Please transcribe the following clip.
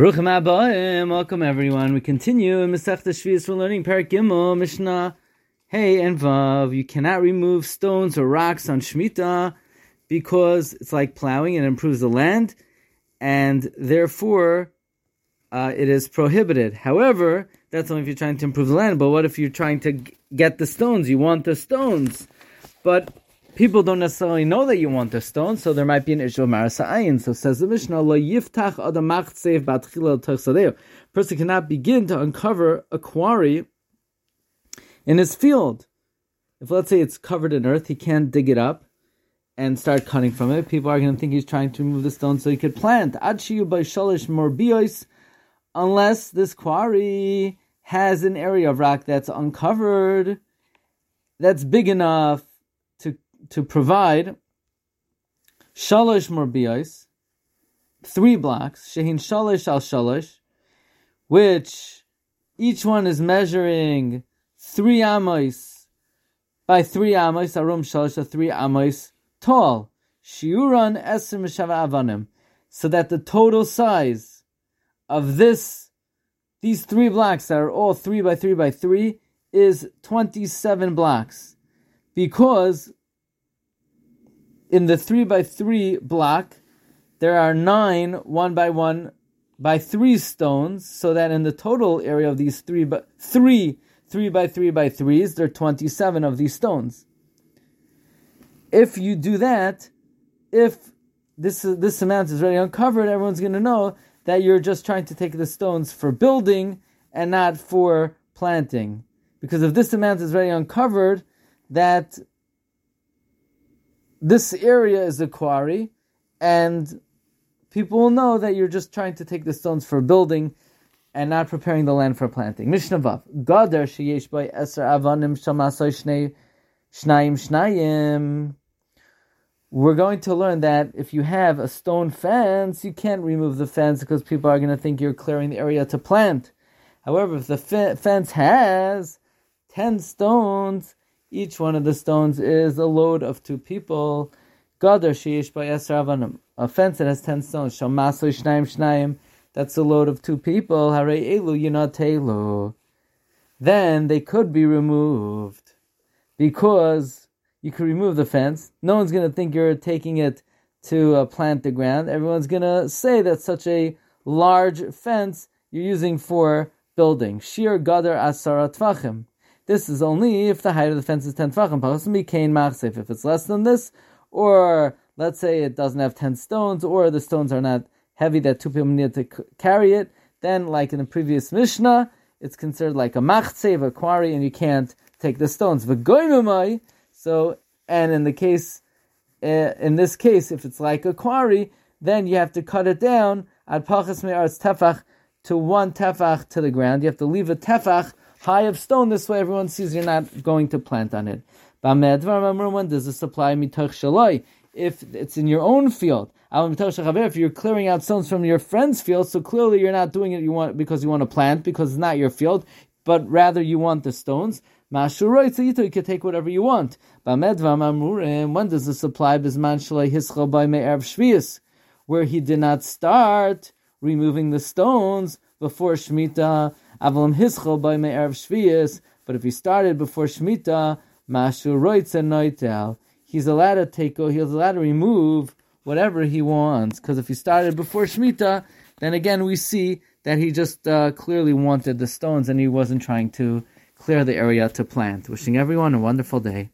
Baruch welcome everyone. We continue in Masech Shvius. We're learning Parak Mishnah, Hey and Vav. You cannot remove stones or rocks on Shemitah because it's like plowing and improves the land, and therefore uh, it is prohibited. However, that's only if you're trying to improve the land. But what if you're trying to get the stones? You want the stones, but people don't necessarily know that you want the stone, so there might be an issue of marasa'ayin. So says the Mishnah, Lo yiftach adamach tsev batchila Person cannot begin to uncover a quarry in his field. If let's say it's covered in earth, he can't dig it up and start cutting from it. People are going to think he's trying to remove the stone so he could plant. Adshiyu by shalish morbios, unless this quarry has an area of rock that's uncovered, that's big enough to provide shalosh morbios, three blocks, shehin shalosh al shalosh, which each one is measuring three amos by three amos, arum shalosh, three amos tall. Shiuran esim avanim, so that the total size of this, these three blocks that are all three by three by three, is twenty-seven blocks, because in the three by three block, there are nine one by one by three stones, so that in the total area of these three by three three by three by threes, there are twenty-seven of these stones. If you do that, if this this amount is already uncovered, everyone's going to know that you're just trying to take the stones for building and not for planting. Because if this amount is already uncovered, that this area is a quarry, and people will know that you're just trying to take the stones for building and not preparing the land for planting. Mishnah Vav. Gader sheyesh by eser avanim shamasay shnei shnayim shnayim. We're going to learn that if you have a stone fence, you can't remove the fence because people are going to think you're clearing the area to plant. However, if the fence has 10 stones, each one of the stones is a load of two people. Gadar sheish by esravanim. A fence that has ten stones. Shamaso shnayim shnayim. That's a load of two people. Hare elu yinatelu. Then they could be removed because you could remove the fence. No one's going to think you're taking it to uh, plant the ground. Everyone's going to say that such a large fence you're using for building. Shir gadar asara tvachim. This is only if the height of the fence is 10 tefachim. If it's less than this, or let's say it doesn't have 10 stones, or the stones are not heavy that two people need to carry it, then like in the previous Mishnah, it's considered like a machsev, a quarry, and you can't take the stones. So, and in the case, uh, in this case, if it's like a quarry, then you have to cut it down at pachas me'arz tefach to one tefach to the ground. You have to leave a tefach high of stone. This way, everyone sees you're not going to plant on it. When does a supply mitoch? If it's in your own field, if you're clearing out stones from your friend's field, so clearly you're not doing it you want because you want to plant because it's not your field, but rather you want the stones. You can take whatever you want. When does hischol by where he did not start removing the stones before shmita Avalim hischol by me'erev shviyas. But if he started before shmita, mashu roitza noitel, he's allowed to take, he's allowed to remove whatever he wants. Because if he started before shmita, then again we see that he just uh, clearly wanted the stones and he wasn't trying to clear the area to plant. Wishing everyone a wonderful day.